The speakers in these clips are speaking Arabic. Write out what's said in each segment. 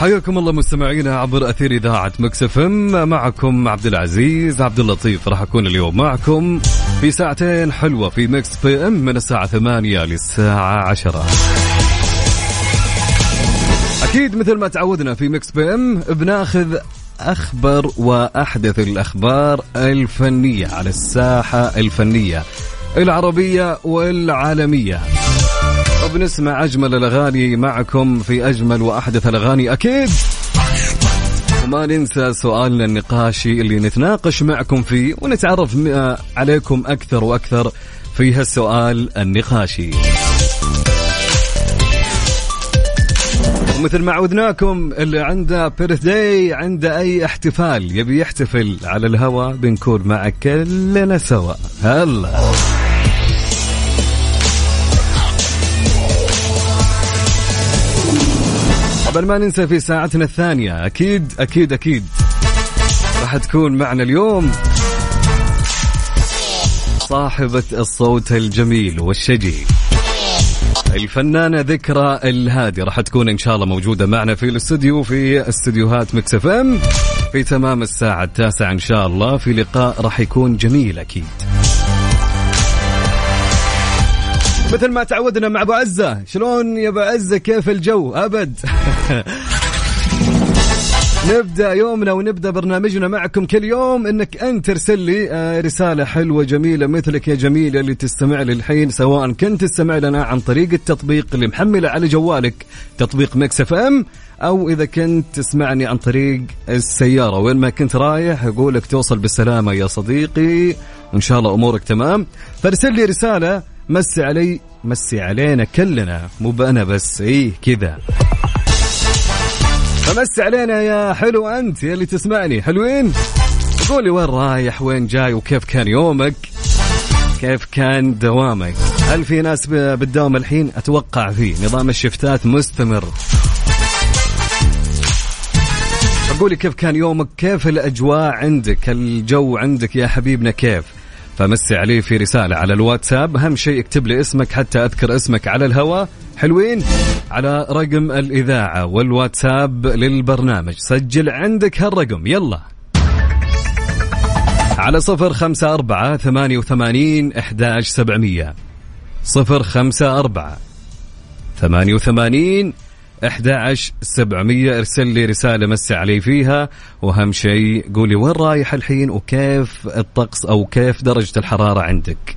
حياكم الله مستمعينا عبر أثير إذاعة Mix FM. معكم عبد العزيز عبد اللطيف راح أكون اليوم معكم في ساعتين حلوة في Mix PM من الساعة 8 للساعة 10 أكيد مثل ما تعودنا في Mix PM بناخذ أخبر وأحدث الأخبار الفنية على الساحة الفنية العربية والعالمية. وبنسمع أجمل الأغاني معكم في أجمل وأحدث الأغاني أكيد. وما ننسى سؤالنا النقاشي اللي نتناقش معكم فيه ونتعرف عليكم أكثر وأكثر في هالسؤال النقاشي. ومثل ما عودناكم اللي عنده بيرث داي عنده أي احتفال يبي يحتفل على الهوا بنكون معك كلنا سوا. هلا. قبل ما ننسى في ساعتنا الثانية أكيد أكيد أكيد راح تكون معنا اليوم صاحبة الصوت الجميل والشجي الفنانة ذكرى الهادي راح تكون إن شاء الله موجودة معنا في الاستوديو في استديوهات Mix FM في تمام الساعة التاسعة إن شاء الله في لقاء راح يكون جميل أكيد. مثل ما تعودنا مع أبو عزة. شلون يا أبو عزة؟ كيف الجو؟ أبد. نبدأ يومنا ونبدأ برنامجنا معكم كل يوم. إنك أنت ترسل لي آه، رسالة حلوة جميلة مثلك يا جميل اللي تستمع لي الحين سواء كنت تستمع لنا عن طريق التطبيق اللي محمله على جوالك تطبيق Mix FM أو إذا كنت تسمعني عن طريق السيارة. وين ما كنت رايح أقول لك توصل بالسلامة يا صديقي. وإن شاء الله أمورك تمام. فارسل لي رسالة مسي علي مسي علينا كلنا. مو بأنا بس إيه كذا. فمسي علينا يا حلو أنت يا اللي تسمعني. حلوين؟ قولي وين رايح وين جاي وكيف كان يومك؟ كيف كان دوامك؟ هل في ناس ب- بالدوام الحين؟ أتوقع فيه نظام الشفتات مستمر. قولي كيف كان يومك؟ كيف الأجواء عندك؟ الجو عندك يا حبيبنا كيف؟ فمسي عليه في رسالة على الواتساب. أهم شيء اكتب لي اسمك حتى أذكر اسمك على الهواء. حلوين. على رقم الإذاعة والواتساب للبرنامج. سجل عندك هالرقم. يلا. على صفر خمسة أربعة ثمانية وثمانين إحداش سبعمية. صفر خمسة أربعة ثمانية وثمانين 11 700 ارسل لي رسالة مسي علي فيها وأهم شيء قولي وين رايح الحين وكيف الطقس أو كيف درجة الحرارة عندك؟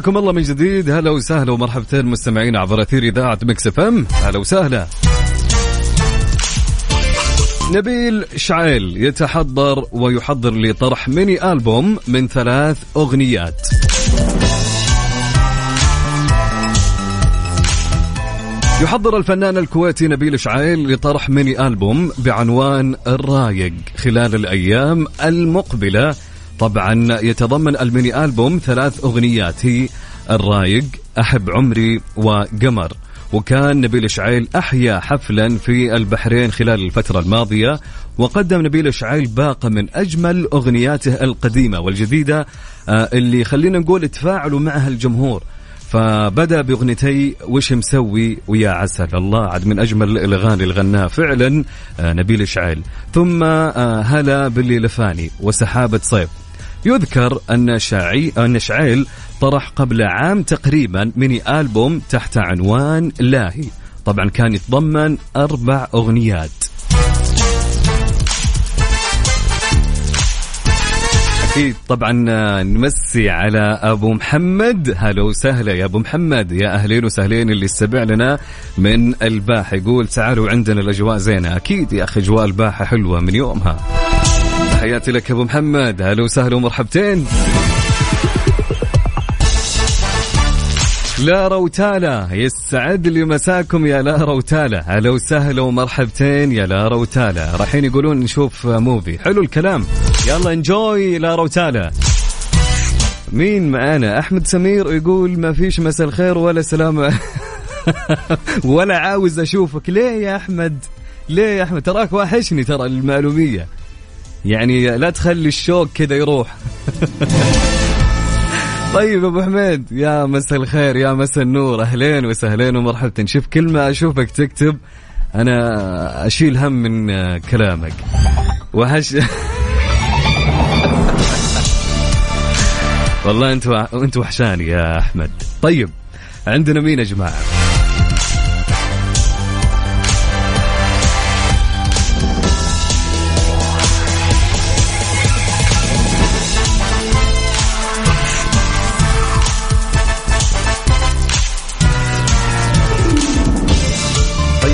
حياكم الله من جديد. هلا وسهلا ومرحبتين مستمعين عبر أثير إذاعة Mix FM. هلا وسهلا. نبيل شعيل يتحضر ويحضر لطرح mini album من ثلاث أغنيات. يحضر الفنان الكويتي نبيل شعيل لطرح mini album بعنوان الرايق خلال الأيام المقبلة طبعا يتضمن الميني ألبوم ثلاث أغنيات. هي الرايق أحب عمري وقمر. وكان نبيل شعيل أحيا حفلا في البحرين خلال الفترة الماضية وقدم نبيل شعيل باقة من أجمل أغنياته القديمة والجديدة آه، اللي خلينا نقول تفاعلوا معها الجمهور. فبدأ بأغنيتي وش مسوي ويا عسل الله عاد من أجمل الأغاني اللي غناها فعلا آه، نبيل شعيل ثم آه، هلا باللي لفاني وسحابة صيف يذكر أن شعي أن شعيل طرح قبل عام تقريبا ميني ألبوم تحت عنوان لاهي. طبعا كان يتضمن أربع أغنيات. أكيد طبعا نمسي على أبو محمد. هلا وسهلا يا أبو محمد. يا أهلين وسهلين اللي يستمع لنا من الباحة. يقول تعالوا عندنا الأجواء زينة. أكيد يا أخي أجواء الباحة حلوة من يومها. تحياتي لك يا أبو محمد. هلا وسهلا ومرحبتين. لا روتالا يسعد لي مساكم يا لا روتالا. هلا وسهلا ومرحبتين يا لا روتالا. رايحين يقولون نشوف movie. حلو الكلام. يلا enjoy لا روتالا. مين معانا؟ أحمد سمير يقول ما فيش مساء الخير ولا سلام. ولا عاوز أشوفك. ليه يا أحمد؟ ليه يا أحمد؟ تراك واحشني ترى المعلومية. يعني لا تخلي الشوق كذا يروح. طيب أبو حميد يا مساء الخير يا مساء النور. أهلين وسهلين ومرحبتين. شوف كل ما أشوفك تكتب أنا أشيل هم من كلامك. وحش والله أنت أنت وحشاني يا أحمد. طيب عندنا مين يا جماعة؟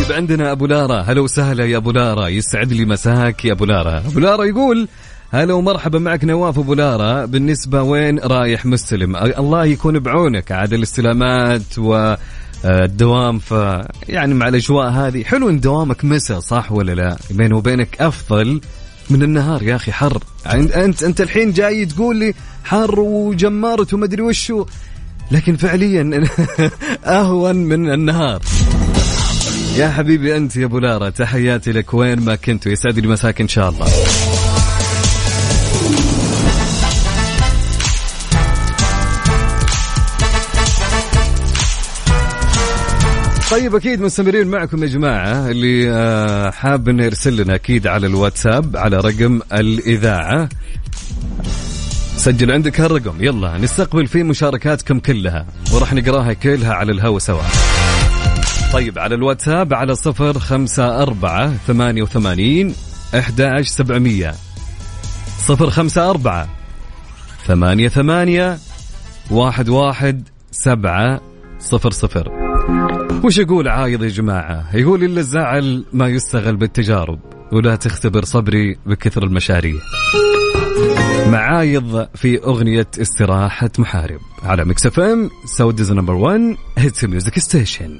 طيب عندنا أبو لارا. هلا وسهلا يا أبو لارا. يسعد لي مساك يا أبو لارا. أبو لارا يقول هلا ومرحبا معك نواف أبو لارا. بالنسبة وين رايح مستلم الله يكون بعونك. عاد الاستلامات و الدوام ف يعني مع الأجواء هذه. حلو إن دوامك مساء صح ولا لا؟ بيني وبينك أفضل من النهار يا أخي حر. انت أنت الحين جاي تقول لي حر وجمرت ومدري وشو. لكن فعليا أهون من النهار. يا حبيبي أنت يا أبو لارا تحياتي لك. وين ما كنت ويسعد لي مساك إن شاء الله. طيب أكيد مستمرين معكم يا جماعة. اللي آه، حاب إنه يرسل لنا أكيد على الواتساب على رقم الإذاعة. سجل عندك هالرقم. يلا نستقبل فيه مشاركاتكم كلها وراح نقراها كلها على الهوا سوا. طيب على الواتساب على صفر خمسة أربعة ثمانية وثمانين أحد سبعمية. صفر خمسة أربعة ثمانية ثمانية واحد واحد سبعة صفر صفر. وش يقول عايض يا جماعة؟ يقول إلا الزعل ما يستغل بالتجارب ولا تختبر صبري بكثر المشاريع. مع عايض في أغنية استراحة محارب على Mix FM Saudi's number 1 hit music station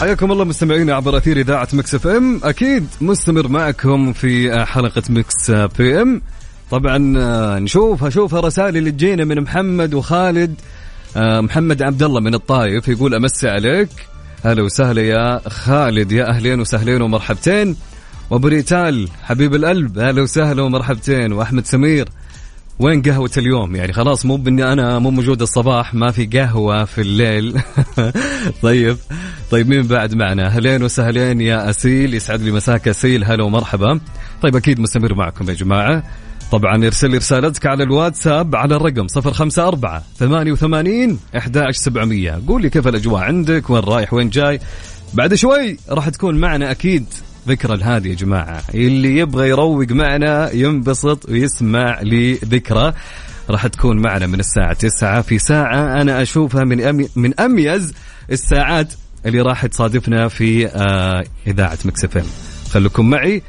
حياكم الله مستمعينا عبر أثير إذاعة Mix FM. أكيد مستمر معكم في حلقة Mix PM. طبعا آه، نشوف أشوف الرسائل اللي تجينا من محمد وخالد. آه، محمد عبد الله من الطايف يقول أمسي عليك. هلا وسهلا يا خالد. يا أهلين وسهلين ومرحبتين. وأبو ريتال حبيب القلب. هلا وسهلا ومرحبتين. وأحمد سمير وين قهوة اليوم؟ يعني خلاص مو بإني أنا مو موجود الصباح ما في قهوة في الليل. طيب طيب مين بعد معنا؟ اهلين وسهلين يا أسيل يسعد لي مساك أسيل. هلا ومرحبا. طيب أكيد مستمر معكم يا جماعة. طبعا ارسل رسالتك على الواتساب على الرقم 054 88 11700 قول لي كيف الأجواء عندك وين رايح وين جاي؟ بعد شوي راح تكون معنا أكيد ذكرى الهادي يا جماعة. اللي يبغى يروق معنا ينبسط ويسمع لذكرى راح تكون معنا من الساعة 9 في ساعة. أنا أشوفها من أمي من أميز الساعات اللي راح تصادفنا في آه إذاعة مكسفين خليكم معي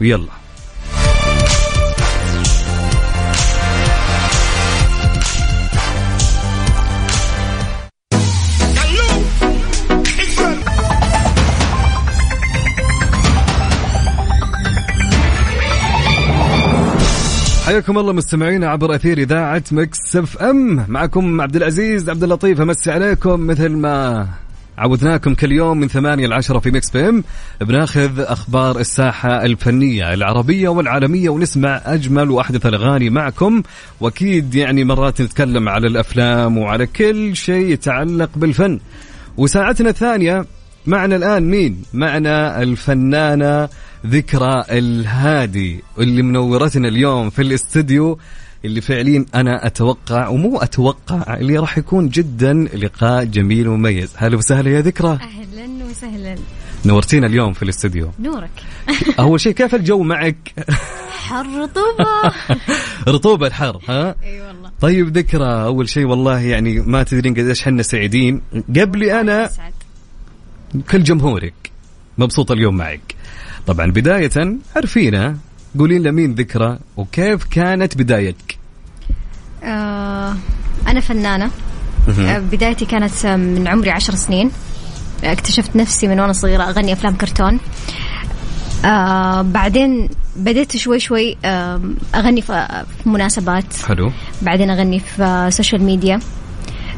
ويلا. حياكم الله مستمعينا عبر أثير إذاعة Mix FM. معكم عبد العزيز عبد اللطيف أمسي عليكم مثل ما عودناكم كل يوم من ثمانية لعشرة في Mix PM. بناخذ أخبار الساحة الفنية العربية والعالمية ونسمع أجمل وأحدث الأغاني معكم. وأكيد يعني مرات نتكلم على الأفلام وعلى كل شيء يتعلق بالفن. وساعتنا الثانية معنا الآن مين؟ معنا الفنانة ذكرى الهادي اللي منورتنا اليوم في الاستديو اللي فعليا أنا أتوقع ومو أتوقع اللي راح يكون جدا لقاء جميل ومميز. هلا وسهلا يا ذكرى. أهلا وسهلا. نورتينا اليوم في الاستديو. نورك. أول شيء كيف الجو معك؟ حر رطوبة. رطوبة الحر ها؟ إي والله. طيب ذكرى أول شيء والله يعني ما تدرين قديش حنا سعيدين. قبلي أنا كل جمهورك مبسوط اليوم معك. طبعا بداية عرفينا قولي لنا مين ذكرى وكيف كانت بدايتك؟ آه أنا فنانة. آه بدايتي كانت آه، من عمري عشر سنين. آه، اكتشفت نفسي من وأنا صغيرة أغني أفلام كرتون. آه بعدين بديت شوي شوي آه أغني في مناسبات. حلو. بعدين أغني في آه، social media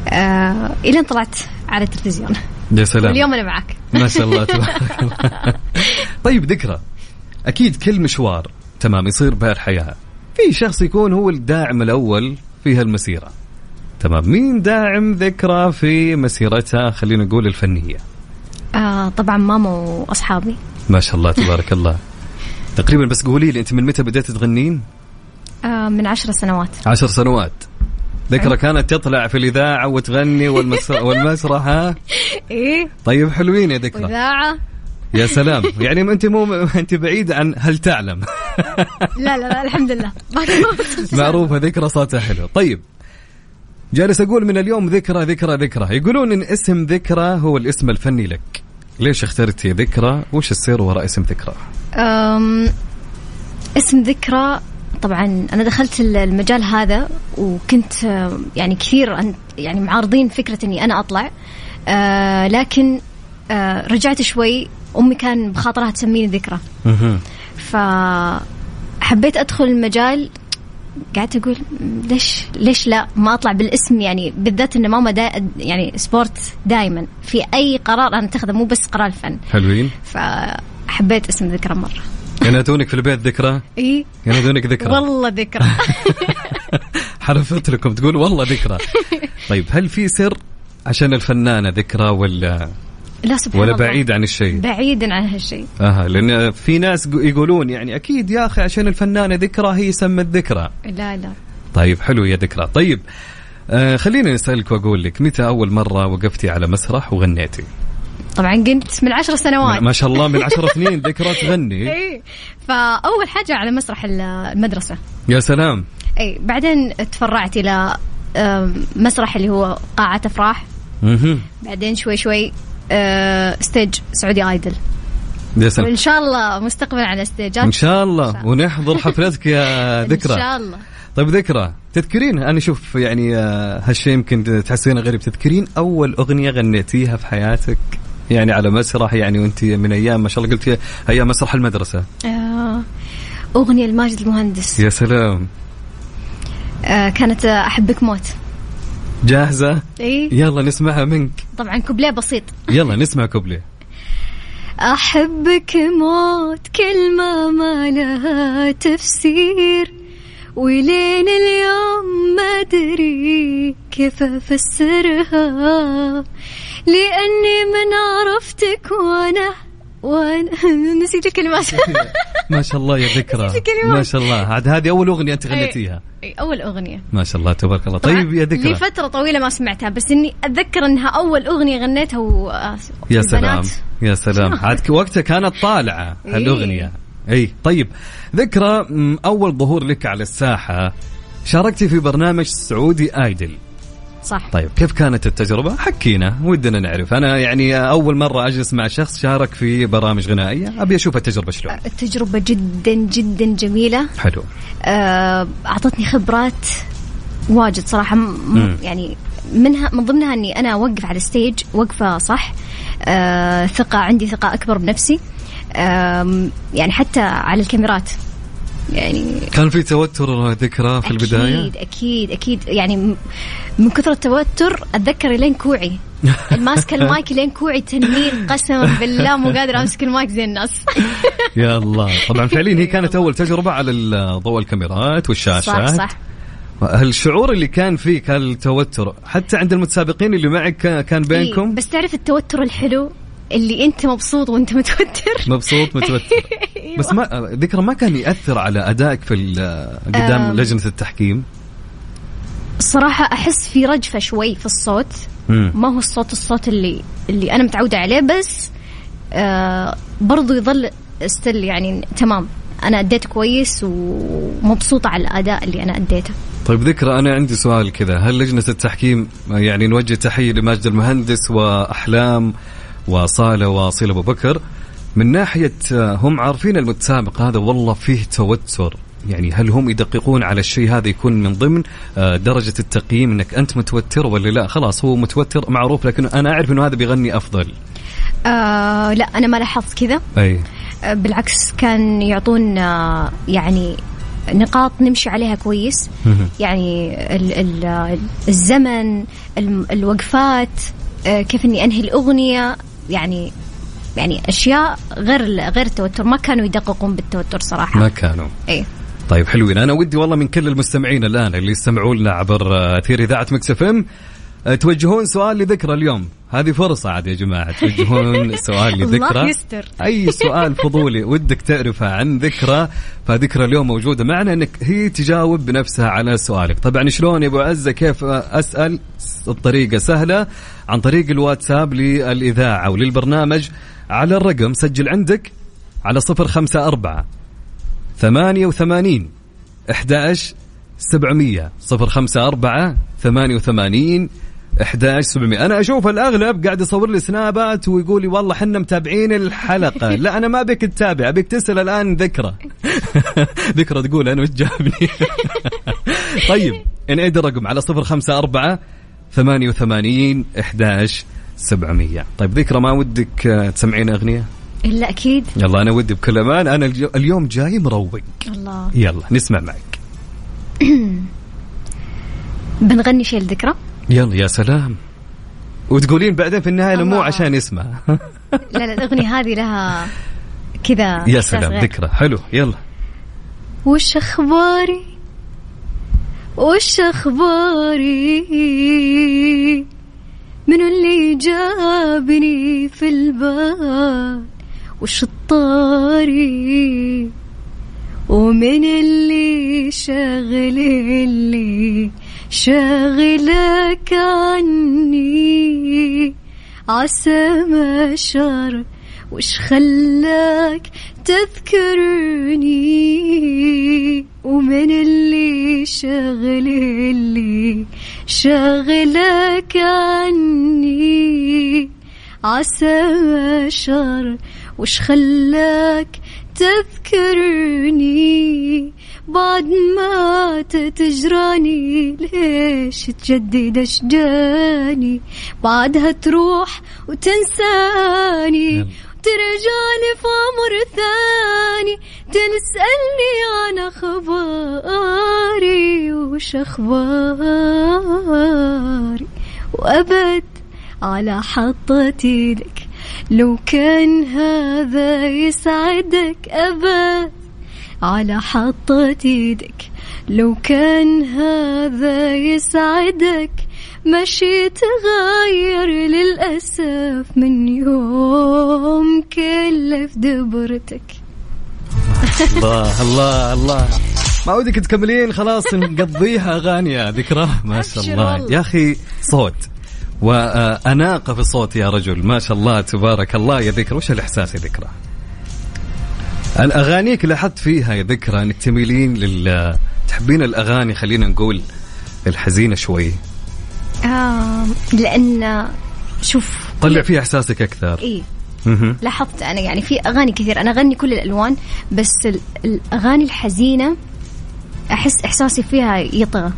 آه إلين طلعت على التلفزيون. يا سلام. واليوم أنا معك. ما شاء الله تبارك الله. طيب ذكرى. أكيد كل مشوار تمام يصير بهالحياه في شخص يكون هو الداعم الأول في هالمسيرة. تمام مين داعم ذكرى في مسيرتها؟ خلينا نقول الفنية. آه طبعا ماما وأصحابي. ما شاء الله تبارك الله. تقريبا بس قولي لي أنت من متى بديت تغنين؟ آه من عشر سنوات. عشر سنوات. ذكرى كانت تطلع في الإذاعة وتغني والمس... والمسرح ها؟ إيه. طيب حلوين يا ذكرى. واذاعه يا سلام. يعني ما أنت مو أنت بعيد عن هل تعلم. لا لا لا الحمد لله. معروفة ذكرى صوتها حلو. طيب جالس أقول من اليوم ذكرى ذكرى ذكرى. يقولون إن اسم ذكرى هو الاسم الفني لك. ليش اخترتي ذكرى؟ وش السر وراء اسم ذكرى؟ أم، اسم ذكرى طبعا أنا دخلت المجال هذا وكنت آه، يعني كثير يعني معارضين فكرة إني أنا أطلع. آه لكن آه رجعت شوي أمي كان بخاطرها تسميني ذكرى. فحبيت أدخل المجال. قعدت أقول "م، ليش ليش لا ما أطلع بالاسم يعني بالذات ان ماما دا يعني سبورت دائما في أي قرار أنا أتخذه مو بس قرار الفن حلوين. فحبيت اسم ذكرى مرة. ينادونك في البيت ذكرى؟ إي. ينادونك ذكرى. والله ذكرى. حرفت لكم تقول والله ذكرى. طيب هل في سر عشان الفنانة ذكرى ولا لا سبحان ولا الله. بعيد عن الشيء؟ بعيدا عن هالشيء أها لأن في ناس يقو- يقولون يعني أكيد يا أخي عشان الفنانة ذكرى هي سمت ذكرى. لا لا. طيب حلو يا ذكرى. طيب آه خليني نسالك وأقول لك متى أول مرة وقفتي على مسرح وغنيتي؟ طبعا قمت من عشر سنوات. ما شاء الله من عشرة سنين ذكرى تغني. إي فأول حاجة على مسرح المدرسة. يا سلام. إي بعدين تفرعت إلى مسرح اللي هو قاعة أفراح. بعدين شوي شوي آه، stage Saudi Idol. يا سلام. وإن شاء الله مستقبلا على stage ات إن شاء الله. إن شاء الله. ونحضر حفلتك يا ذكرى. ان شاء الله. طيب ذكرى تذكرين؟ أنا شوف يعني آه، هالشيء يمكن تحسينه غريب. تذكرين أول أغنية غنيتيها في حياتك؟ يعني على مسرح يعني وأنت من أيام ما شاء الله قلتي أيام مسرح المدرسة. آه، أغنية لماجد المهندس. يا سلام. آه، كانت أحبك موت. جاهزة؟ إي. يلا نسمعها منك. طبعا كوبليه بسيط. يلا نسمع كوبلي أحبك موت كلمة ما لها تفسير. ولين اليوم ما أدري كيف أفسرها. لأني من عرفتك وأنا وأنا نسيت الكلمات. ما شاء الله يا ذكرى. ما شاء الله. عاد هذه أول أغنية أنت غنيتيها. أي، أول أغنية. ما شاء الله تبارك الله. طيب يا ذكرى. لفترة طويلة ما سمعتها بس إني أتذكر إنها أول أغنية غنيتها و يا. سلام. يا سلام. عاد وقتها كانت طالعة إيه. هالاغنيه إي طيب. ذكرى أول ظهور لك على الساحة شاركتي في برنامج سعودي آيدل. صح. طيب كيف كانت التجربة؟ حكينا ودنا نعرف. أنا يعني أول مرة أجلس مع شخص شارك في برامج غنائية. أبي أشوف التجربة شلون. التجربة جدا جدا جميلة. حلو. آه، أعطتني خبرات واجد صراحة. م-. يعني منها من ضمنها إني أنا أوقف على الستيج وقفة صح. آه ثقة عندي ثقة أكبر بنفسي. يعني حتى على الكاميرات. يعني كان في توتر ذكرى في البداية؟ أكيد أكيد. أكيد يعني من كثر التوتر أتذكر لين كوعي. الماسكه المايك لين كوعي تنميل قسما بالله مو قادر أمسك المايك زي الناس. يا الله. طبعا فعليا هي كانت أول تجربة على ضوء الكاميرات والشاشات. صح صح. الشعور اللي كان فيه كان التوتر حتى عند المتسابقين اللي معك كان بينكم؟ إيه، بس تعرف التوتر الحلو؟ اللي انت مبسوط وانت متوتر. مبسوط متوتر. بس ما ذكرى ما كان يأثر على أدائك في قدام. لجنة التحكيم؟ الصراحة أحس في رجفة شوي في الصوت. مم. ما هو الصوت الصوت اللي اللي أنا متعودة عليه بس آه برضو يظل ستيل يعني تمام. أنا أديت كويس ومبسوطة على الأداء اللي أنا أديته. طيب ذكرى أنا عندي سؤال كذا. هل لجنة التحكيم يعني نوجه تحية لماجد المهندس وأحلام وصاله وصيل أبو بكر. من ناحية آه، هم عارفين المتسابق هذا والله فيه توتر. يعني هل هم يدققون على الشيء هذا يكون من ضمن آه، درجة التقييم إنك أنت متوتر ولا لا؟ خلاص هو متوتر معروف لكن أنا أعرف إنه هذا بيغني أفضل. آه لا أنا ما لاحظت كذا. أي. آه بالعكس كان يعطونا يعني نقاط نمشي عليها كويس. يعني ال ال الزمن الوقفات كيف إني أنهي الأغنية. يعني يعني أشياء غير غير التوتر. ما كانوا يدققون بالتوتر صراحة. ما كانوا. إيه. طيب حلوين. أنا ودي والله من كل المستمعين الآن اللي يستمعوا لنا عبر آه، أثير إذاعة Mix FM آه، توجهون سؤال لذكرى اليوم. هذه فرصة عاد يا جماعة توجهون سؤال لذكرى. يستر. أي سؤال فضولي ودك تعرفه عن ذكرى فذكرى اليوم موجودة معنا أنك هي تجاوب بنفسها على سؤالك. طبعا شلون يا أبو عزة كيف أسأل؟ الطريقة سهلة عن طريق الواتساب للإذاعة وللبرنامج. على الرقم سجل عندك على صفر خمسة أربعة ثمانية وثمانين أحداش سبعمية صفر خمسة أربعة ثمانية وثمانين أحداش سبعمية. أنا أشوف الأغلب قاعد يصور لي سنابات ويقول لي والله حنا متابعين الحلقة. لا أنا ما بك تتابع أبيك تسأل الآن ذكرى. ذكرى تقول أنا وش جابني؟ طيب نعيد الرقم على صفر خمسة أربعة ثمانية وثمانين أحداش سبعمية. طيب ذكرى ما ودك تسمعين أغنية؟ إلا أكيد. يلا أنا ودي بكل أنا اليو- اليوم جاي مروق. الله. يلا نسمع معك. بنغني شيء الذكرى يلا يا سلام. وتقولين بعدين في النهاية مو. عشان يسمع. لا لا الأغنية هذه لها كذا يا سلام. ذكرى. حلو يلا. وش أخباري؟ وش أخباري؟ من اللي جابني في البال؟ وش الطاري؟ ومن اللي شاغل اللي شاغلك عني. عسى ما شر وش خلاك تذكرني؟ ومن اللي شاغل اللي شاغلك عني؟ عسى ما شر وش خلاك تذكرني؟ بعد ما تجراني ليش تجدد أشجاني؟ بعدها تروح وتنساني ترجعني في عمر ثاني. تسألني عن أخباري وش أخباري؟ وأبد على حطة إيدك لو كان هذا يسعدك أبد على حطة إيدك. لو كان هذا يسعدك مشي تغير للأسف من يوم كله في دبرتك. الله الله الله. ما ودك تكملين؟ خلاص نقضيها أغاني يا ذكرى. ما شاء الله. يا أخي صوت. وأناقة في الصوت يا رجل. ما شاء الله تبارك الله يا ذكرى. وش الإحساس يا ذكرى؟ الاغانيك لاحظت فيها يا ذكرى أنك تميلين لل تحبين الأغاني خلينا نقول الحزينة شوي. آه لأن شوف طلع فيها إحساسك أكثر. إيه. مهم. لاحظت أنا يعني في أغاني كثير أنا أغني كل الألوان بس ال- الأغاني الحزينة أحس إحساسي فيها يطغى.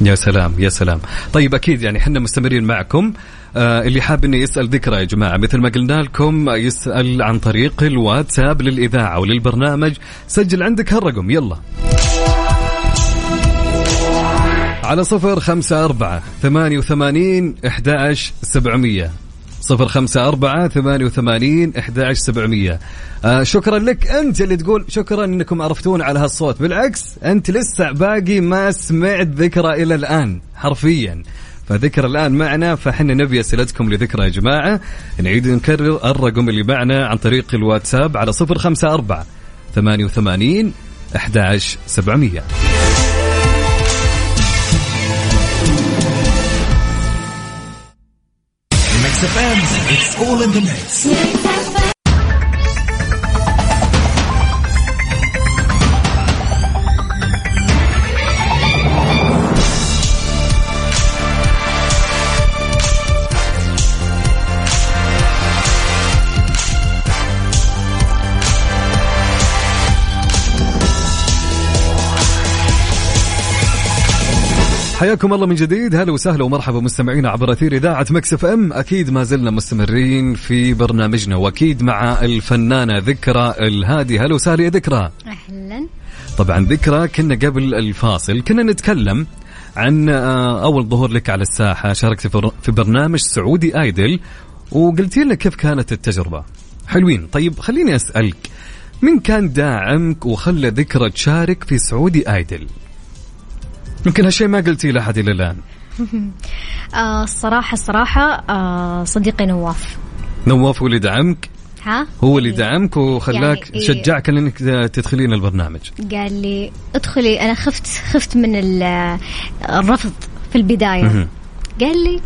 يا سلام يا سلام. طيب أكيد يعني إحنا مستمرين معكم. اللي حاب إنه يسأل ذكرى يا جماعة. مثل ما قلنا لكم يسأل عن طريق الواتساب للإذاعة وللبرنامج. سجل عندك هالرقم يلا. على صفر خمسة أربعة ثمانية وثمانين إحدى سبعمية. صفر خمسة أربعة ثمانية وثمانين إحدى سبعمية. آه شكرا لك أنت اللي تقول شكرا أنكم عرفتون على هالصوت. بالعكس أنت لسه باقي ما سمعت ذكرى إلى الآن حرفيا. فذكر الآن معنا فحنا نبي أسئلتكم لذكرى يا جماعة. نعيد نكرر الرقم اللي معنا عن طريق الواتساب على صفر خمسة أربعة ثمانية وثمانين أحد سبعمية. Mix FM, it's all in the mix. حياكم الله من جديد. هلا وسهلا ومرحبا مستمعينا عبر أثير إذاعة Mix FM. أكيد ما زلنا مستمرين في برنامجنا وأكيد مع الفنانة ذكرى الهادي. هلا وسهلا يا ذكرى. أهلا. طبعا ذكرى كنا قبل الفاصل كنا نتكلم عن آه، أول ظهور لك على الساحة شاركت في في برنامج Saudi Idol وقلتي لنا كيف كانت التجربة. حلوين. طيب خليني أسألك من كان داعمك وخلى ذكرى تشارك في Saudi Idol؟ يمكن هالشيء ما قلتي لأحد إلى الآن. آه الصراحة الصراحة آه صديقي نواف. نواف هو اللي دعمك؟ ها؟ هو اللي دعمك وخلاك يعني إيه. شجعك إنك تدخلين البرنامج. قال لي ادخلي أنا خفت خفت من ال- الرفض في البداية. قال لي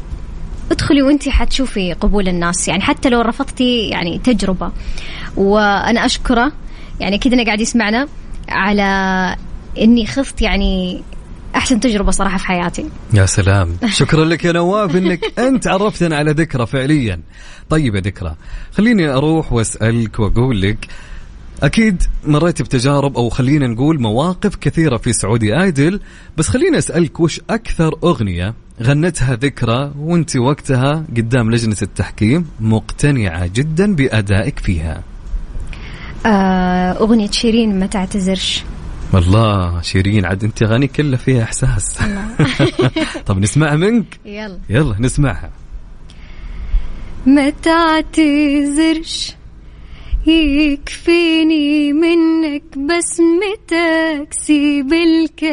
ادخلي وأنت حتشوفي قبول الناس. يعني حتى لو رفضتي يعني تجربة. وأنا أشكره. يعني كذا أنا قاعد يسمعنا على إني خفت يعني أحسن تجربة صراحة في حياتي. يا سلام. شكرا لك يا نواف إنك أنت عرفتنا على ذكرى فعليا. طيب يا ذكرى خليني أروح وأسألك وأقول لك أكيد مريت بتجارب أو خلينا نقول مواقف كثيرة في سعودي آيدل بس خليني أسألك وش أكثر أغنية غنتها ذكرى وأنت وقتها قدام لجنة التحكيم مقتنعة جدا بأدائك فيها؟ آه أغنية شيرين ما تعتذرش. والله شيرين عاد أنت اغانيك كلها فيها إحساس. طب نسمعها منك؟ يلا. يلا نسمعها. ما تعتذرش يكفيني منك بسمتك سيب الكلام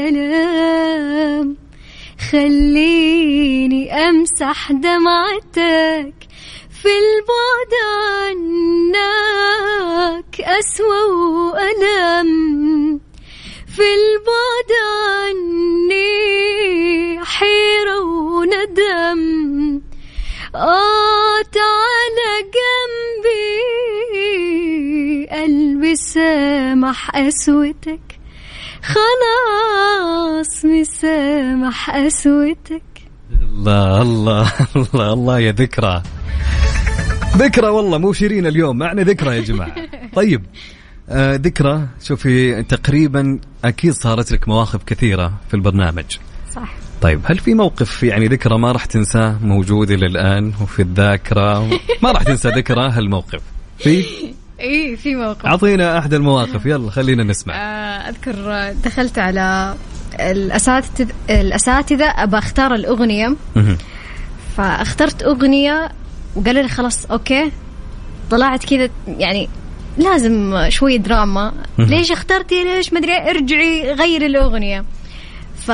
خليني أمسح دمعتك في البعد عنك أسوأ وألم. في البعد عني حيرة وندم. آه تعالى جنبي قلبي سامح قسوتك خلاص مسامح قسوتك الله الله الله الله يا ذكرى. ذكرى والله مو شيرين اليوم معنا ذكرى يا جماعة. طيب. آه ذكرى. شوفي تقريبا أكيد صارت لك مواقف كثيرة في البرنامج. صح. طيب هل في موقف يعني ذكرى ما راح تنساه موجود إلى الآن وفي الذاكرة؟ ما راح تنسى ذكرى هالموقف. في؟ اي في موقف. أعطينا أحد المواقف. يلا خلينا نسمع. آه، أذكر دخلت على الأساتذة الأساتذة أبى أختار الأغنية. فاخترت أغنية وقالوا لي خلاص okay. طلعت كذا يعني لازم شوية دراما. ليش اخترتي؟ ليش؟ مدري؟ ارجعي غيري الأغنية. ف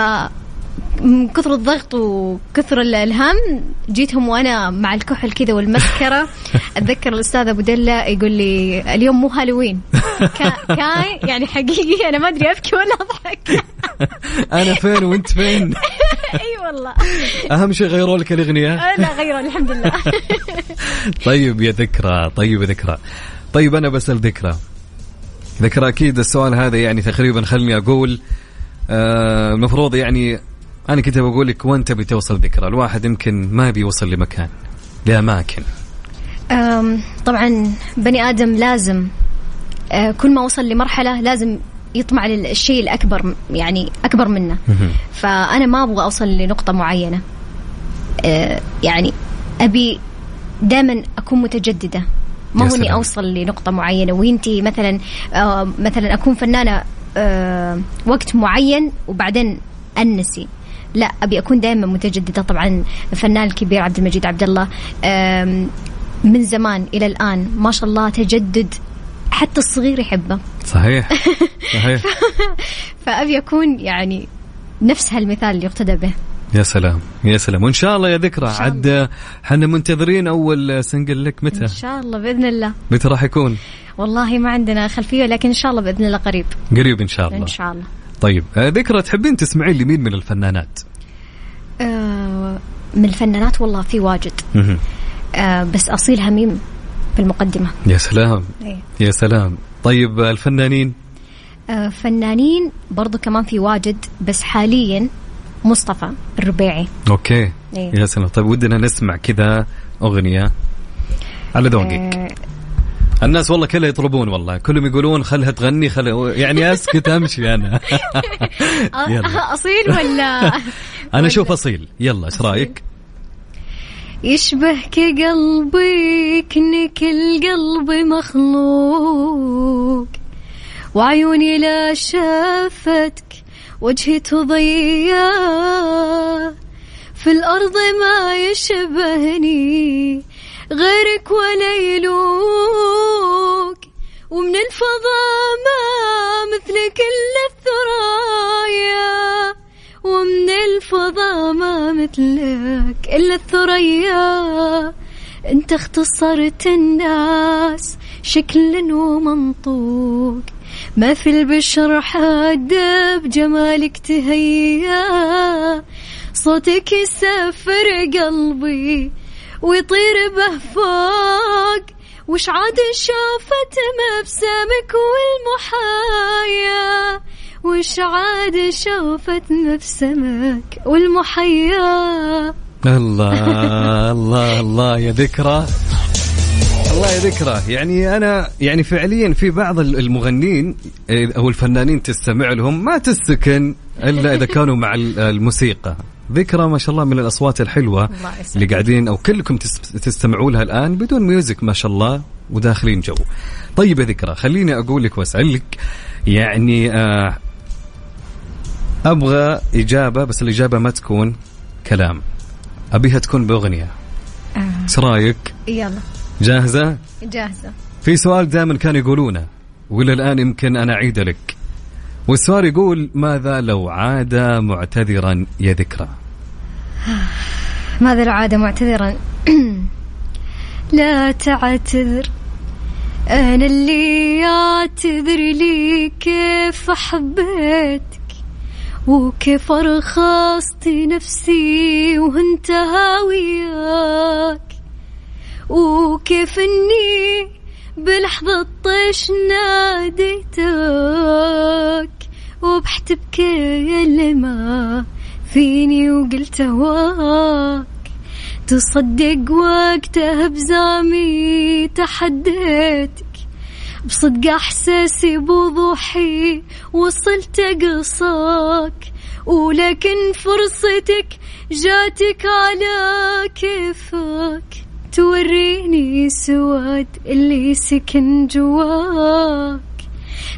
من كثر الضغط وكثر ال- الهم جيتهم وأنا مع الكحل كذا والمسكرة. أتذكر الأستاذ أبو دلة يقول لي اليوم مو هالوين. كا- كان يعني حقيقي أنا ما أدري أبكي ولا أضحك. أنا فين وأنت فين؟ إي والله. أهم شيء غيروا لك الأغنية. آه، لا غيره الحمد لله. طيب يا ذكرى طيب يا ذكرى. طيب أنا بسأل ذكرى. ذكرى أكيد السؤال هذا يعني تقريبا خلني أقول آه، المفروض يعني أنا كنت بقول لك وين تبي توصل ذكرى؟ الواحد يمكن ما بيوصل لمكان لأماكن. طبعا بني آدم لازم آه، كل ما وصل لمرحلة لازم يطمع للشيء الأكبر يعني أكبر منه. فأنا ما أبغى أوصل لنقطة معينة. آه، يعني أبي دائما أكون متجددة. ما هو إني. أوصل لنقطة معينة. وإنتي مثلا آه، مثلا أكون فنانة آه، وقت معين وبعدين أنسي. لا أبي أكون دائما متجددة. طبعا الفنان الكبير عبد المجيد عبد الله من زمان إلى الآن ما شاء الله تجدد حتى الصغير يحبه. صحيح. صحيح. فأبي أكون يعني نفس هالمثال اللي يقتدى به. يا سلام يا سلام. وإن شاء الله يا ذكرى عد إحنا منتظرين أول سنجل لك. متى؟ إن شاء الله بإذن الله. متى راح يكون؟ والله ما عندنا خلفيه لكن إن شاء الله بإذن الله قريب. قريب إن شاء الله. إن شاء الله. طيب آه، ذكرى تحبين تسمعين لمين من الفنانات؟ آه، من الفنانات والله في واجد. آه، بس أصيل هميم في المقدمه يا سلام. إيه. يا سلام. طيب آه، الفنانين؟ آه، فنانين برضو كمان في واجد بس حاليا مصطفى الربيعي. أوكي. إيه. يا سلام. طيب ودنا نسمع كذا أغنية على ذوقك. آه، الناس والله كلها يطلبون والله. كلهم يقولون خلها تغني خلها يعني أسكت أمشي أنا. أصيل ولا؟ أنا أشوف أصيل. يلا إيش رأيك؟ يشبهك قلبي كنك القلب مخلوق. وعيوني لا شافتك وجهي تضيع. في الأرض ما يشبهني غيرك ولا يلوق ومن الفضاء ما مثلك إلا الثرايا. ومن الفضاء ما مثلك إلا الثريا. أنت اختصرت الناس شكل ومنطوق. ما في البشر حد بجمالك تهيأ. صوتك يسافر قلبي ويطير به فوق وش عاد شافت مبسمك والمحايا؟ وش عاد شافت مبسمك والمحيا الله الله الله يا ذكرى. الله يا ذكرى. يعني أنا يعني فعليا في بعض المغنين أو الفنانين تستمع لهم ما تسكن إلا إذا كانوا مع ال- الموسيقى. ذكرى ما شاء الله من الأصوات الحلوة. اللي قاعدين أو كلكم تس- تستمعوا لها الآن بدون music ما شاء الله وداخلين جو. طيب يا ذكرى خليني أقول لك وأسألك يعني آه أبغى إجابة بس الإجابة ما تكون كلام. أبيها تكون بأغنية. إيش رأيك؟ يلا. جاهزة؟ جاهزة. في سؤال دائما كانوا يقولونه وإلى الآن يمكن أنا اعيده لك. والسؤال يقول ماذا لو عاد معتذرا يا ذكرى؟ ماذا لو عاد معتذرا؟ لا تعتذر. أنا اللي أعتذر لي كيف حبيتك وكيف أرخصت نفسي وانتهى وياك. وكيف اني بلحظة طيش ناديتك وبحت بكلمة فيني وقلت هواك تصدق وقتها بزامي تحديتك بصدق إحساسي بوضوحي وصلت أقصاك. ولكن فرصتك جاتك على كيفك. توريني سواد اللي سكن جواك.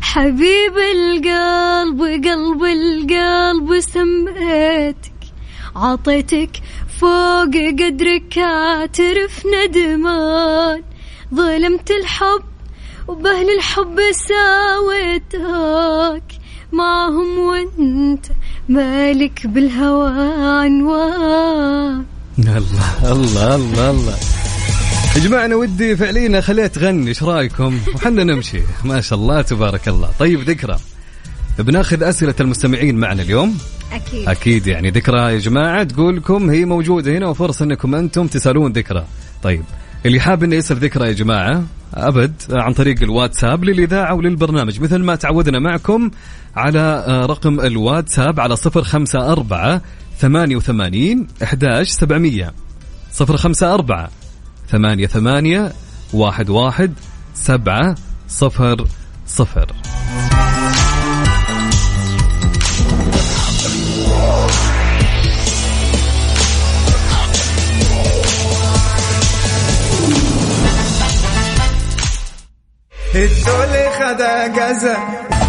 حبيب القلب قلب القلب سميتك عطيتك فوق قدرك اعترف ندمان ظلمت الحب وبهل الحب ساويتك معهم وانت مالك بالهوى عنوان الله الله الله الله. يا جماعة أنا ودي فعليا أخليها تغني إيش رأيكم؟ وحنا نمشي. ما شاء الله تبارك الله. طيب ذكرى. بناخذ أسئلة المستمعين معنا اليوم. أكيد. أكيد يعني ذكرى يا جماعة تقول لكم هي موجودة هنا وفرصة أنكم أنتم تسألون ذكرى. طيب اللي حاب إنه يسأل ذكرى يا جماعة أبد عن طريق الواتساب للإذاعة وللبرنامج مثل ما تعودنا معكم على آه، رقم الواتساب على 054 88 11 700 054 ثمانية ثمانية واحد واحد سبعة صفر صفر. الدول خدا جزا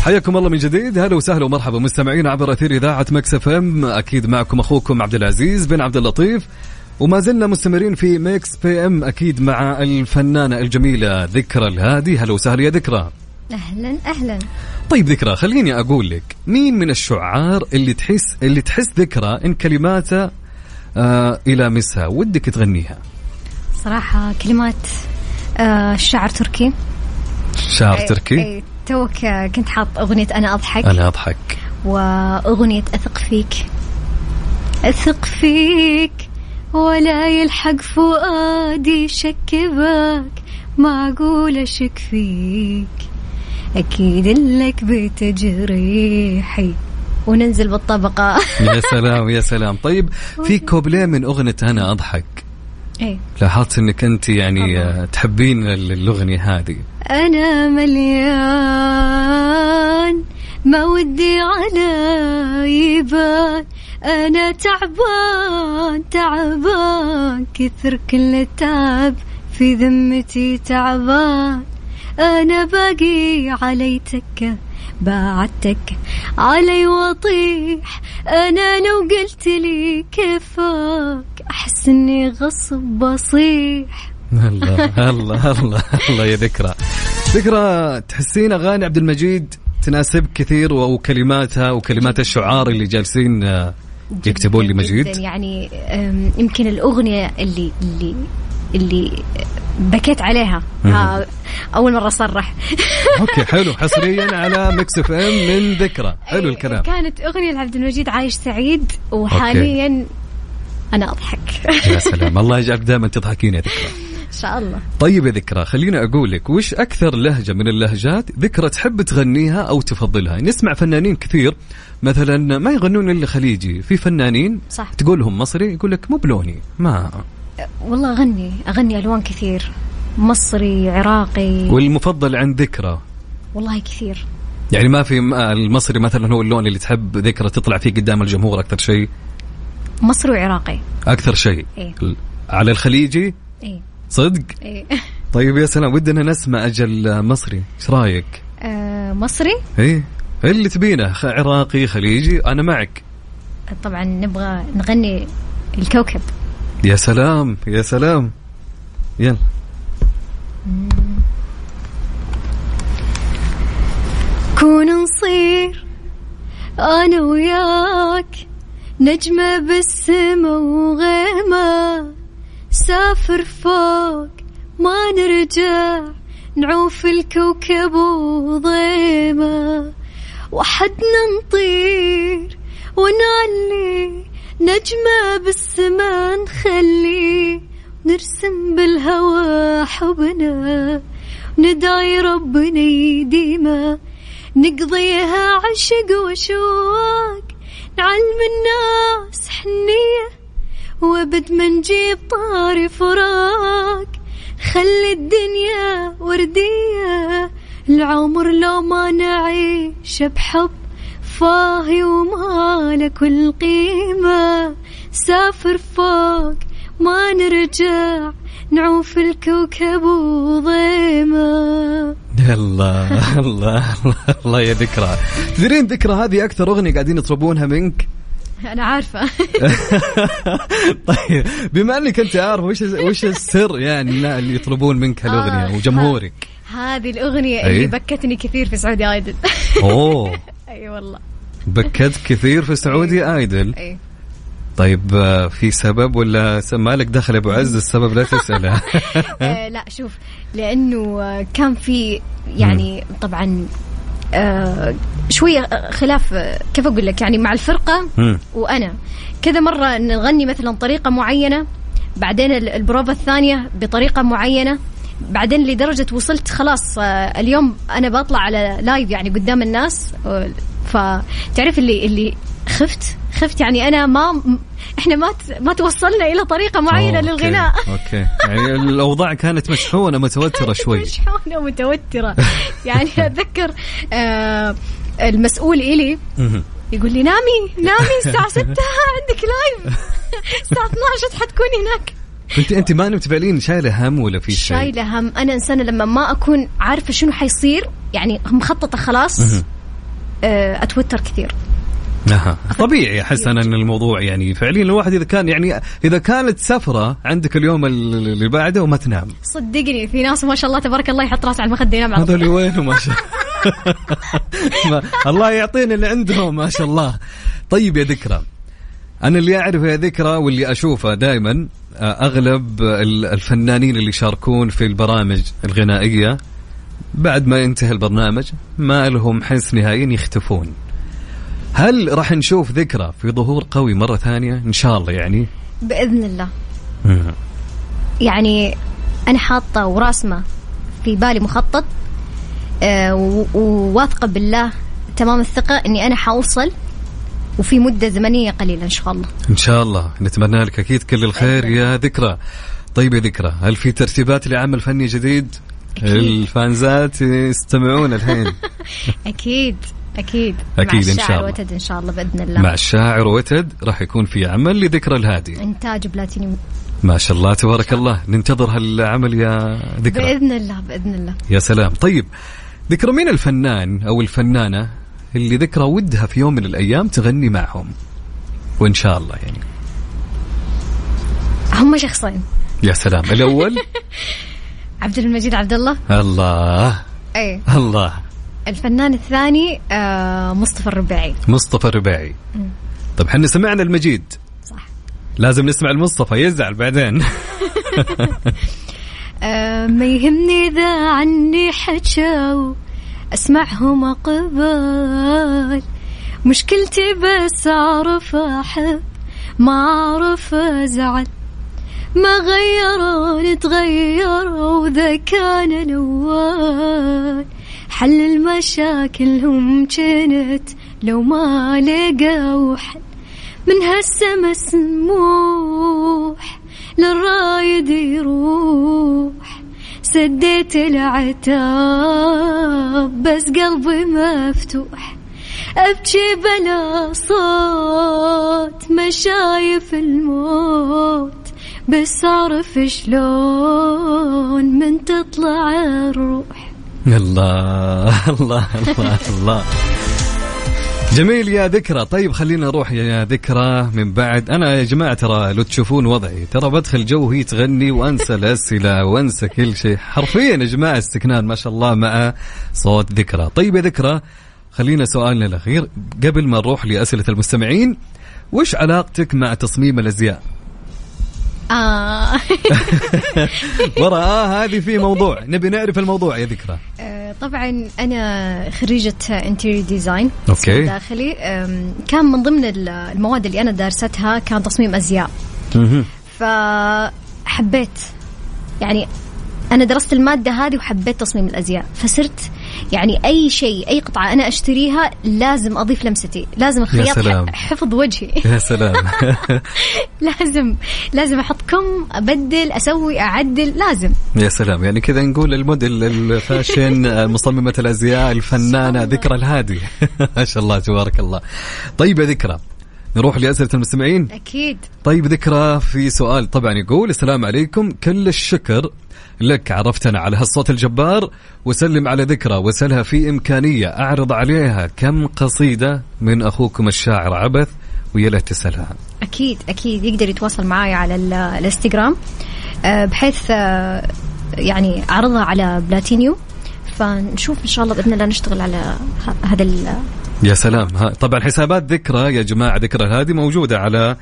حياكم الله من جديد. هلا وسهلا ومرحبا. مستمعين عبر أثير إذاعة مكس إف إم. أكيد معكم أخوكم عبد العزيز بن عبد اللطيف. وما زلنا مستمرين في Mix FM أكيد مع الفنانة الجميلة ذكرى الهادي. هلا وسهلا يا ذكرى. أهلا أهلا. طيب ذكرى خليني أقول لك مين من الشعار اللي تحس اللي تحس ذكرى إن كلماته آه تلامسها؟ ودك تغنيها. صراحة كلمات آه شعر تركي. شعر تركي؟ إيه، توك كنت حاط أغنية أنا أضحك. أنا أضحك. وأغنية أثق فيك. أثق فيك ولا يلحق فؤادي شك بك معقول أشك فيك. أكيد لك بتجريحي وننزل بالطبقة. يا سلام يا سلام. طيب في كوبليه من أغنية أنا أضحك. إيه. لاحظت إنك أنت يعني آه، تحبين الاغنيه هذه. أنا مليان ما ودي على يبان. أنا تعبان تعبان كثر كل التعب في ذمتي تعبان. أنا باقي علي تكة بعدتك علي وطيح. أنا لو قلت لي كيفك أحس إني غصب بصيح. الله الله الله الله يا ذكرى. ذكرى تحسين أغاني عبد المجيد تناسب كثير وكلماتها وكلمات الشعار اللي جالسين آه، يكتبون لمجيد. يعني يمكن الأغنية اللي اللي اللي بكيت عليها. ها أول مرة أصرح. okay حلو. حصريا على Mix FM من ذكرى. حلو الكلام. كانت أغنية لعبد المجيد عايش سعيد وحاليا أنا أضحك. يا سلام. الله يجعلك دائما تضحكين يا ذكرى. إن شاء الله. طيب يا ذكرى خليني أقول لك وش أكثر لهجة من اللهجات ذكرى تحب تغنيها أو تفضلها؟ نسمع فنانين كثير مثلا ما يغنون إلا خليجي في فنانين صح. تقولهم مصري يقول لك مو بلوني ما؟ والله أغني أغني ألوان كثير مصري عراقي. والمفضل عند ذكرى؟ والله كثير. يعني ما في ما- المصري مثلا هو اللون اللي تحب ذكرى تطلع فيه قدام الجمهور أكثر شيء؟ مصري وعراقي. أكثر شيء. إيه. على الخليجي؟ إيه. صدق؟ إيه. طيب يا سلام ودنا نسمع أجل مصري. إيش رأيك؟ آه مصري؟ إيه. اللي تبينه عراقي خليجي أنا معك. طبعا نبغى نغني الكوكب. يا سلام يا سلام. يلا. كون نصير أنا وياك نجمة بالسما وغيمة سافر فوق ما نرجع نعوف الكوكب وضيمة. وحدنا نطير ونعلي نجمة بالسما نخلي. نرسم بالهوى حبنا ندعي ربنا يديمه. نقضيها عشق وشوق نعلم الناس حنية وابد ما نجيب طاري فراق. خلي الدنيا وردية العمر لو ما نعيش بحب. فاهي وما له كل قيمة سافر فوق ما نرجع. نعوف الكوكب وضيمة. الله الله الله, الله يا ذكرى. تدرين ذكرى هذه أكثر أغنية قاعدين يطلبونها منك؟ أنا عارفة. طيب بما أنك أنت عارف وش وش السر يعني اللي يطلبون منك هالأغنية آه، وجمهورك؟ هذه الأغنية أي. اللي بكتني كثير في سعودي آيدل. أوه. أي والله. بكت كثير في سعودي آيدل. أي. طيب آه، في سبب ولا مالك دخل أبو عز؟ السبب لا تساله آه لا شوف لأنه كان في يعني طبعا آه شوية آه، خلاف كيف أقول لك؟ يعني مع الفرقة مم. وأنا. كذا مرة نغني مثلا طريقة معينة بعدين ال- البروفا الثانية بطريقة معينة بعدين لدرجة وصلت خلاص آه، اليوم أنا بطلع على لايف يعني قدام الناس فتعرف اللي اللي خفت خفت يعني أنا ما إحنا ما ما توصلنا إلى طريقة معينة okay، للغناء. okay. يعني الأوضاع كانت مشحونة متوترة شوي. مشحونة متوتره يعني أتذكر آه المسؤول إلي. يقول لي نامي نامي الساعة 6 عندك live الساعة 12 حتكون هناك. كنت أنت ما نمت فعليا شايلة هم ولا في شيء؟ شايلة هم. أنا إنسانة لما ما أكون عارفة شنو حيصير يعني مخططة خلاص. أتوتر كثير. أها. طبيعي أحس أنا إن الموضوع يعني فعليا الواحد إذا كان يعني إذا كانت سفرة عندك اليوم اللي بعده وما تنام. صدقني في ناس ما شاء الله تبارك الله يحط راسه على المخدة ينام على هذول وينهم ما شاء ما الله يعطينا اللي عندهم ما شاء الله. طيب يا ذكرى أنا اللي اعرفه يا ذكرى واللي أشوفه دائما أغلب ال- الفنانين اللي يشاركون في البرامج الغنائية بعد ما ينتهي البرنامج ما لهم حس نهائيا يختفون. هل راح نشوف ذكرى في ظهور قوي مرة ثانية؟ إن شاء الله يعني. بإذن الله. يعني أنا حاطة وراسمة في بالي مخطط آه، و- وواثقة بالله تمام الثقة إني أنا حوصل وفي مدة زمنية قليلة إن شاء الله. إن شاء الله. نتمنى لك أكيد كل الخير يا ذكرى. طيب يا ذكرى هل في ترتيبات لعمل فني جديد؟ أكيد. الفانزات يستمعون الحين. أكيد أكيد. أكيد مع إن شاء الشاعر الله. وتد إن شاء الله بإذن الله. مع الشاعر وتد راح يكون في عمل لذكرى الهادي. إنتاج بلاتينيوم ما شاء الله تبارك الله. ننتظر هالعمل يا ذكرى. بإذن الله بإذن الله. يا سلام. طيب ذكرى مين الفنان أو الفنانة اللي ذكرى ودها في يوم من الأيام تغني معهم؟ وإن شاء الله يعني. هم شخصين. يا سلام. الأول؟ عبد المجيد عبد الله. الله. اي الله. الفنان الثاني آه مصطفى الرباعي مصطفى الرباعي طيب حنا سمعنا المجيد. صح. لازم نسمع المصطفى يزعل بعدين. آه ما يهمني إذا عني حجوا أسمعهم أقبل مشكلتي بس أعرف أحب ما أعرف أزعل. ما غيروا وذا كان الأول حل المشاكل هم كانت لو ما لقوا حل. من هالسما سموح للرايد يروح. سديت العتاب بس قلبي مفتوح. أبكي بلا صوت ما شايف الموت. بس أعرف شلون من تطلع الروح. الله الله الله الله. جميل يا ذكرى. طيب خلينا نروح يا ذكرى من بعد. أنا يا جماعة ترى لو تشوفون وضعي ترى بدخل جو هي تغني وأنسى الأسئلة وأنسى كل شيء. حرفيا يا جماعة استكنان ما شاء الله مع صوت ذكرى. طيب يا ذكرى خلينا سؤالنا الأخير. قبل ما نروح لأسئلة المستمعين وش علاقتك مع تصميم الأزياء؟ آه. ورا آه هذه في موضوع نبي نعرف الموضوع يا ذكرى آه، طبعا أنا خريجة interior design okay. داخلي كان من ضمن ال- المواد اللي أنا دارستها كان تصميم أزياء. فحبيت يعني أنا درست المادة هذه وحبيت تصميم الأزياء فصرت يعني أي شيء أي قطعة أنا أشتريها لازم أضيف لمستي لازم الخياط حفظ وجهي. يا سلام. لازم لازم أحط كم أبدل أسوي أعدل لازم. يا سلام. يعني كذا نقول الموديل الفاشن مصممة الأزياء الفنانة ذكرى الهادي. ما شاء الله تبارك الله. طيب يا ذكرى. نروح لأسئلة المستمعين. أكيد. طيب ذكرى في سؤال. طبعا يقول السلام عليكم. كل الشكر لك عرفتنا على هالصوت الجبار وسلم على ذكرى وسلها في إمكانية. أعرض عليها كم قصيدة من أخوكم الشاعر عبث ويا ليت تسألها أكيد أكيد. يقدر يتواصل معي على ال- الإنستغرام. آه، بحيث آه، يعني أعرضها على بلاتينيو. فنشوف إن شاء الله بإذن الله نشتغل على هذا يا سلام. ها طبعا حسابات ذكرى يا جماعة ذكرى هذه موجودة على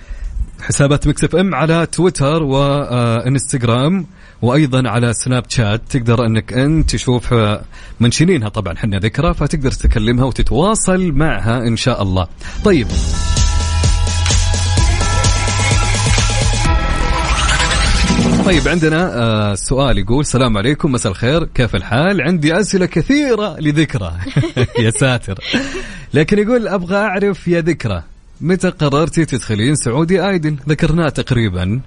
حسابات Mix FM على تويتر وانستغرام وأيضا على سناب شات. تقدر إنك أنت تشوف آه، منشنينها طبعا حنا ذكرى فتقدر تكلمها وتتواصل معها إن شاء الله. طيب. طيب عندنا آه سؤال يقول السلام عليكم مساء الخير كيف الحال؟ عندي أسئلة كثيرة لذكرى. يا ساتر. لكن يقول أبغى أعرف يا ذكرى متى قررتي تدخلين سعودي ايدل ذكرناه تقريبا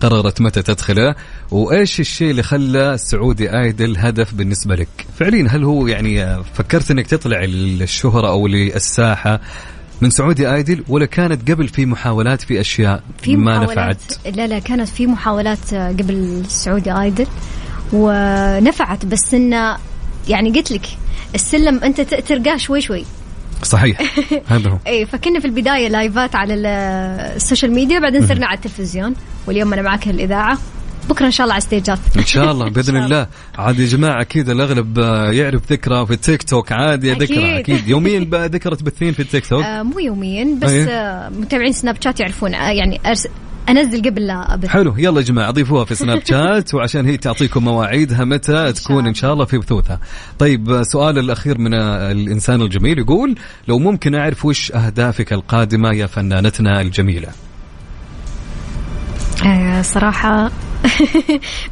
قررت متى تدخله وإيش الشيء اللي خلى سعودي ايدل هدف بالنسبة لك؟ فعليا هل هو يعني فكرت إنك تطلع للشهره أو للساحة؟ من سعودي آيدل ولا كانت قبل في محاولات في أشياء في ما محاولات نفعت لا لا كانت في محاولات آه، قبل سعودي آيدل ونفعت بس انه يعني قلت لك السلم أنت ترقاه شوي شوي. صحيح. هذا هو. اي فكنا في البداية لايفات على ال- ال social media بعدين صرنا على التلفزيون واليوم أنا معك الاذاعه بكرة إن شاء الله على ستيجات إن شاء الله بإذن الله. عاد يا جماعة أكيد الأغلب آه، يعرف ذكرى في التيك توك عادي أكيد. ذكرى أكيد. يوميا ذكرى تبثين في التيك توك آه مو يوميا بس. آه متابعين سناب شات يعرفون. آه يعني أرس أنزل قبل لا أبث. حلو. يلا يا جماعة ضيفوها في سناب شات وعشان هي تعطيكم مواعيدها متى تكون إن شاء الله في بثوثها. طيب آه، سؤال الأخير من آه، الإنسان الجميل يقول لو ممكن أعرف وش أهدافك القادمة يا فنانتنا الجميلة. آه صراحة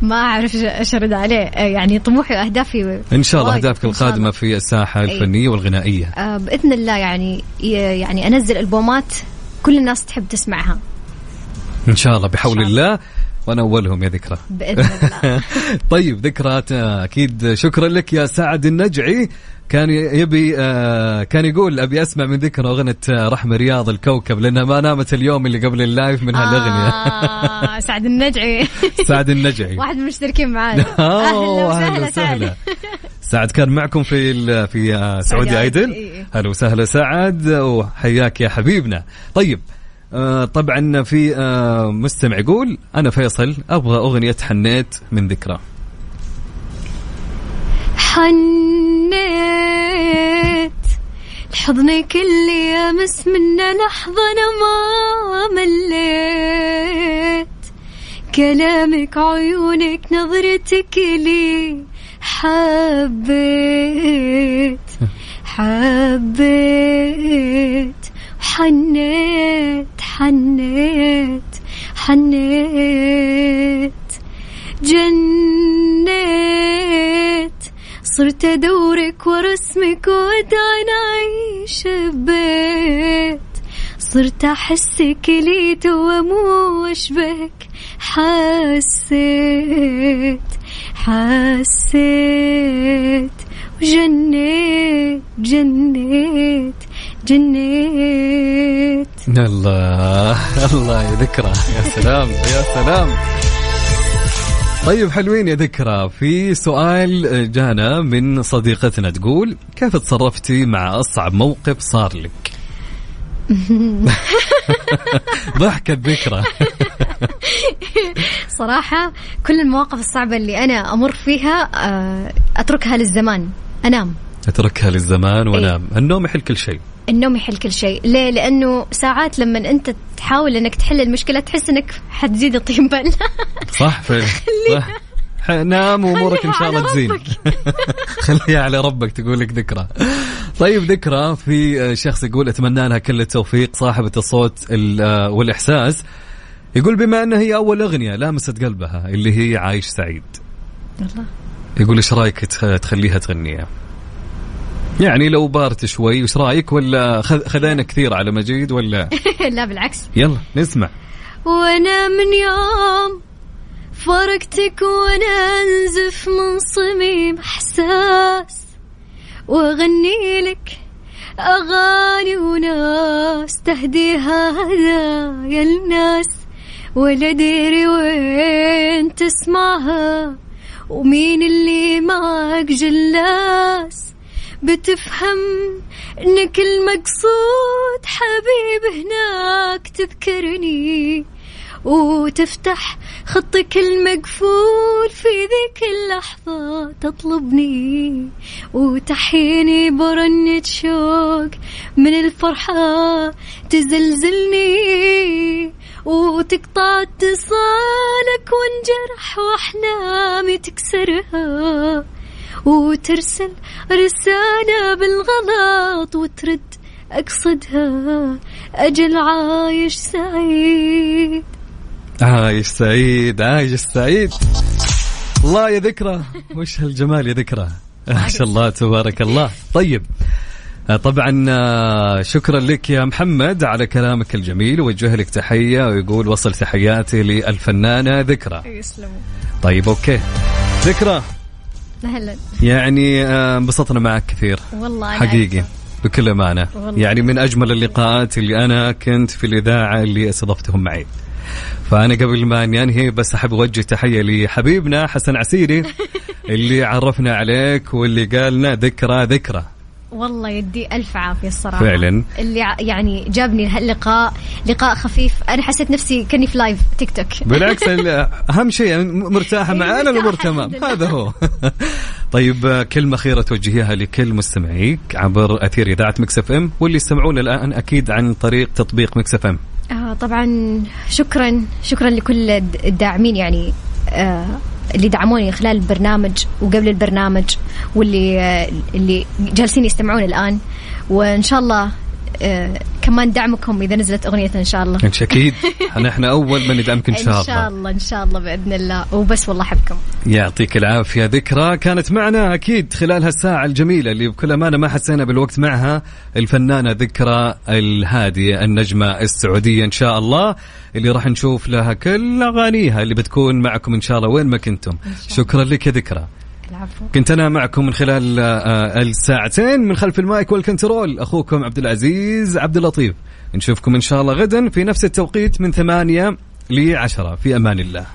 ما أعرف إيش أرد عليه. يعني طموحي وأهدافي إن شاء الله أهدافك القادمة الله. في الساحة الفنية والغنائية. آه بإذن الله يعني يعني أنزل ألبومات كل الناس تحب تسمعها. إن شاء الله بحول شاء الله. وأنا اولهم يا ذكرى. بإذن الله. طيب ذكرات آه، أكيد شكرا لك يا سعد النجعي. كان يبي آه، كان يقول أبي أسمع من ذكرى أغنية آه، رحمة رياض الكوكب لأنها ما نامت اليوم اللي قبل اللايف من هالاغنيه آه سعد النجعي. سعد النجعي. واحد من المشتركين معانا. أهلا وسهلا سعد. سعد كان معكم في في آه، سعودي ايدل إيه، إيه. هلا وسهلا سعد وحياك يا حبيبنا. طيب آه، طبعا في آه، مستمع يقول أنا فيصل أبغى أغنية حنيت من ذكرى. حنيت. لحضنك اللي يمس منه لحظة أنا ما مليت. كلامك عيونك نظرتك لي حبيت حبيت. حنيت حنيت حنيت. صرت أدورك ورسمك وادعي نعيش ببيت صرت أحسك ليت ومو اشبهك حسيت حسيت. وجنيت جنيت جنيت. الله الله يا ذكرى يا سلام يا سلام. طيب حلوين يا ذكرى. في سؤال جانا من صديقتنا تقول كيف تصرفتي مع أصعب موقف صار لك؟ ضحكت ذكرى صراحة كل المواقف الصعبة اللي أنا أمر فيها آه، أتركها للزمان. أنام. أتركها للزمان وأنام. النوم يحل كل شيء. النوم يحل كل شيء. ليه؟ لأنه ساعات لما أنت تحاول أنك تحل المشكلة تحس أنك حتزيد الطين بلة صح فعلا. صح. نام وأمورك إن شاء الله تزين. خليها على ربك تقول لك ذكرى. طيب ذكرى في آه، شخص يقول أتمنى لها كل التوفيق صاحبة الصوت ال- آه، والإحساس. يقول بما انها هي أول أغنية لامست قلبها اللي هي عايش سعيد. الله. يقول إيش رأيك تخ- تخليها تغنيها؟ يعني لو بارت شوي وش رأيك؟ ولا خذ- خذينا كثير على مجيد ولا؟ لا بالعكس. يلا نسمع. وأنا من يوم فارقتك وأنا أنزف من صميم إحساس وأغني لك أغاني وناس تهديها هدايا الناس. ولا ديري وين تسمعها ومين اللي معك جلاس؟ بتفهم إنك المقصود حبيب هناك تذكرني وتفتح خطك المقفول في ذيك اللحظة تطلبني وتحيني برنة شوق من الفرحة تزلزلني وتقطع اتصالك وانجرح وإحلامي تكسرها. وترسل رسالة بالغلط وترد أقصدها. أجل عايش سعيد. عايش سعيد عايش سعيد. الله يا ذكرى. وش هالجمال يا ذكرى؟ ما شاء الله تبارك الله. طيب طبعا شكرا لك يا محمد على كلامك الجميل وجه لك تحية ويقول وصل تحياتي للفنانة ذكرى. يسلموا طيب أوكي. ذكرى. يعني آه، انبسطنا معك كثير. والله أنا حقيقي أكثر. بكل أمانة. يعني من أجمل اللقاءات اللي أنا كنت في الإذاعة اللي استضفتهم معي. فأنا قبل ما اني انهي بس أحب أوجه تحية لحبيبنا حسن عسيري اللي عرفنا عليك واللي قالنا ذكرى ذكرى. والله يدي ألف عافية الصراحة. فعلاً. اللي يعني جابني هاللقاء لقاء خفيف. أنا حسيت نفسي كني في لايف تيك توك بالعكس ال- أهم شيء مرتاحة إيه، معانا مرتاحة الأمور تمام. هذا هو. طيب كلمة أخيرة توجهيها لكل مستمعيك عبر أثير إذاعة Mix FM واللي يستمعون الآن أكيد عن طريق تطبيق Mix FM. آه طبعا شكرا شكرا لكل الد- الداعمين يعني آه اللي دعموني خلال البرنامج وقبل البرنامج واللي آه اللي جالسين يستمعون الآن. وإن شاء الله كمان دعمكم إذا نزلت أغنيتنا إن شاء الله. أكيد. إحنا أول من ندعمك إن شاء الله إن شاء الله. إن شاء الله بإذن الله. وبس والله أحبكم. يعطيك العافية. ذكرى كانت معنا أكيد خلال هالساعة الجميلة اللي بكل أمانة ما حسينا بالوقت معها. الفنانة ذكرى الهادية النجمة السعودية إن شاء الله اللي راح نشوف لها كل أغانيها اللي بتكون معكم إن شاء الله وين ما كنتم. شكرا لك يا ذكرى. العفو كنت أنا معكم من خلال آه، الساعتين من خلف المايك والكنترول. أخوكم عبد العزيز عبد اللطيف. نشوفكم إن شاء الله غدا في نفس التوقيت من ثمانية لعشرة. في أمان الله.